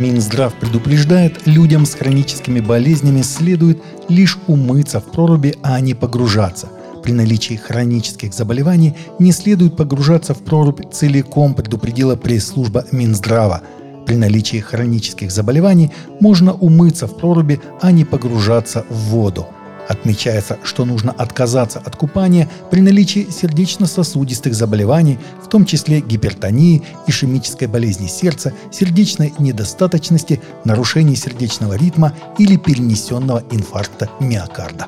Минздрав предупреждает, людям с хроническими болезнями следует лишь умыться в проруби, а не погружаться. При наличии хронических заболеваний не следует погружаться в прорубь целиком, предупредила пресс-служба Минздрава. При наличии хронических заболеваний можно умыться в проруби, а не погружаться в воду. Отмечается, что нужно отказаться от купания при наличии сердечно-сосудистых заболеваний, в том числе гипертонии, ишемической болезни сердца, сердечной недостаточности, нарушений сердечного ритма или перенесенного инфаркта миокарда.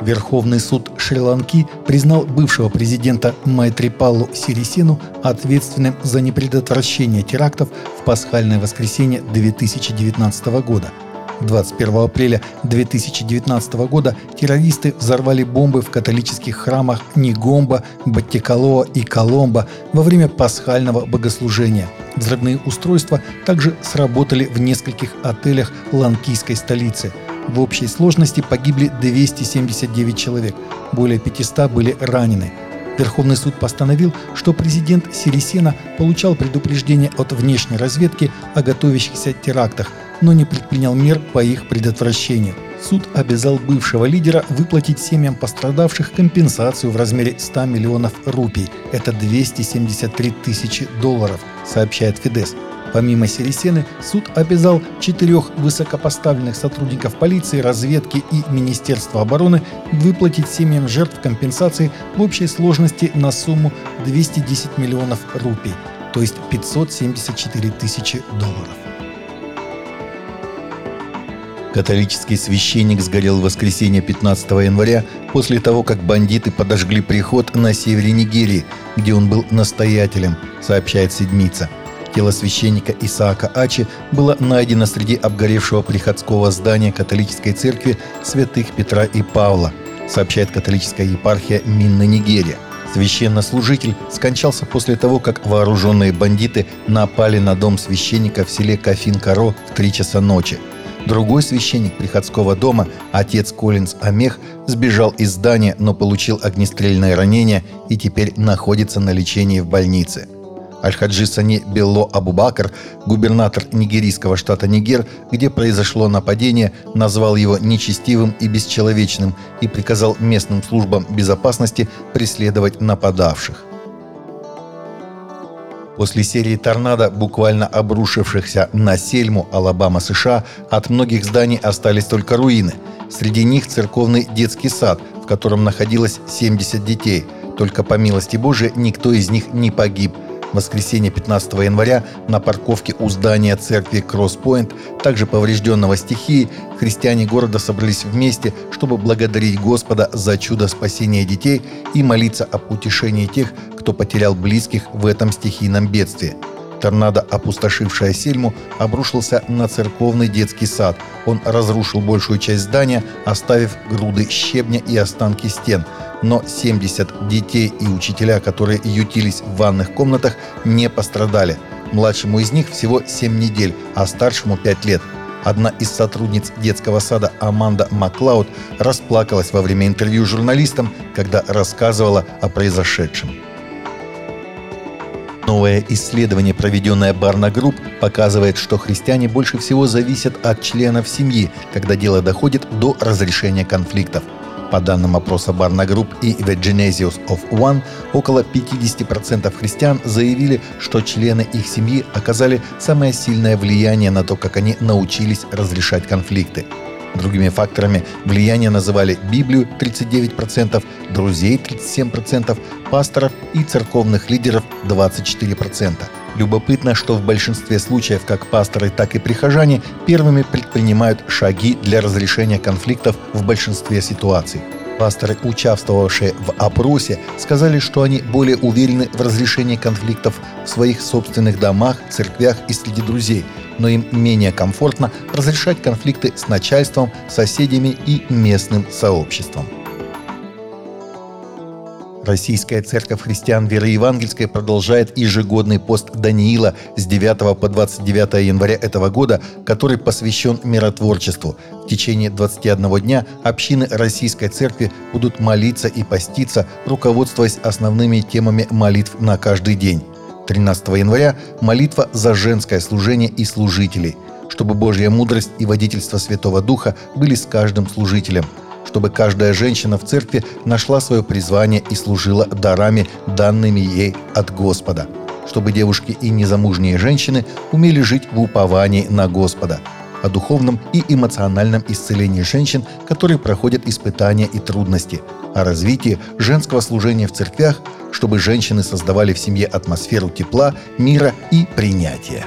Верховный суд Шри-Ланки признал бывшего президента Майтрипалу Сирисену ответственным за непредотвращение терактов в пасхальное воскресенье 2019 года. 21 апреля 2019 года террористы взорвали бомбы в католических храмах Нигомба, Баттикалоа и Коломбо во время пасхального богослужения. Взрывные устройства также сработали в нескольких отелях ланкийской столицы – в общей сложности погибли 279 человек, более 500 были ранены. Верховный суд постановил, что президент Сирисена получал предупреждение от внешней разведки о готовящихся терактах, но не предпринял мер по их предотвращению. Суд обязал бывшего лидера выплатить семьям пострадавших компенсацию в размере 100 миллионов рупий. Это 273 тысячи долларов, сообщает Фидес. Помимо Сересены, суд обязал четырех высокопоставленных сотрудников полиции, разведки и Министерства обороны выплатить семьям жертв компенсации в общей сложности на сумму 210 миллионов рупий, то есть 574 тысячи долларов. Католический священник сгорел в воскресенье 15 января после того, как бандиты подожгли приход на севере Нигерии, где он был настоятелем, сообщает Седмица – Тело священника Исаака Ачи было найдено среди обгоревшего приходского здания католической церкви святых Петра и Павла, сообщает католическая епархия Минна Нигерия. Священнослужитель скончался после того, как вооруженные бандиты напали на дом священника в селе Кафин-Каро в 3 часа ночи. Другой священник приходского дома, отец Коллинз Амех, сбежал из здания, но получил огнестрельное ранение и теперь находится на лечении в больнице. Аль-Хаджи Сани Белло Абубакр, губернатор нигерийского штата Нигер, где произошло нападение, назвал его нечестивым и бесчеловечным и приказал местным службам безопасности преследовать нападавших. После серии торнадо, буквально обрушившихся на Сельму, Алабама, США, от многих зданий остались только руины. Среди них церковный детский сад, в котором находилось 70 детей. Только по милости Божией никто из них не погиб – воскресенье 15 января на парковке у здания церкви Кросспойнт, также поврежденного стихией, христиане города собрались вместе, чтобы благодарить Господа за чудо спасения детей и молиться об утешении тех, кто потерял близких в этом стихийном бедствии. Торнадо, опустошившая Сельму, обрушился на церковный детский сад. Он разрушил большую часть здания, оставив груды щебня и останки стен – но 70 детей и учителя, которые ютились в ванных комнатах, не пострадали. Младшему из них всего 7 недель, а старшему 5 лет. Одна из сотрудниц детского сада Аманда Маклауд расплакалась во время интервью журналистам, когда рассказывала о произошедшем. Новое исследование, проведенное Barna Group, показывает, что христиане больше всего зависят от членов семьи, когда дело доходит до разрешения конфликтов. По данным опроса Barna Group и The Genesis of One, около 50% христиан заявили, что члены их семьи оказали самое сильное влияние на то, как они научились разрешать конфликты. Другими факторами влияния называли Библию 39%, друзей 37%, пасторов и церковных лидеров 24%. Любопытно, что в большинстве случаев как пасторы, так и прихожане первыми предпринимают шаги для разрешения конфликтов в большинстве ситуаций. Пасторы, участвовавшие в опросе, сказали, что они более уверены в разрешении конфликтов в своих собственных домах, церквях и среди друзей, но им менее комфортно разрешать конфликты с начальством, соседями и местным сообществом. Российская церковь христиан веры евангельской продолжает ежегодный пост Даниила с 9 по 29 января этого года, который посвящен миротворчеству. В течение 21 дня общины Российской церкви будут молиться и поститься, руководствуясь основными темами молитв на каждый день. 13 января – молитва за женское служение и служителей, чтобы Божья мудрость и водительство Святого Духа были с каждым служителем, чтобы каждая женщина в церкви нашла свое призвание и служила дарами, данными ей от Господа, чтобы девушки и незамужние женщины умели жить в уповании на Господа – о духовном и эмоциональном исцелении женщин, которые проходят испытания и трудности, о развитии женского служения в церквях, чтобы женщины создавали в семье атмосферу тепла, мира и принятия.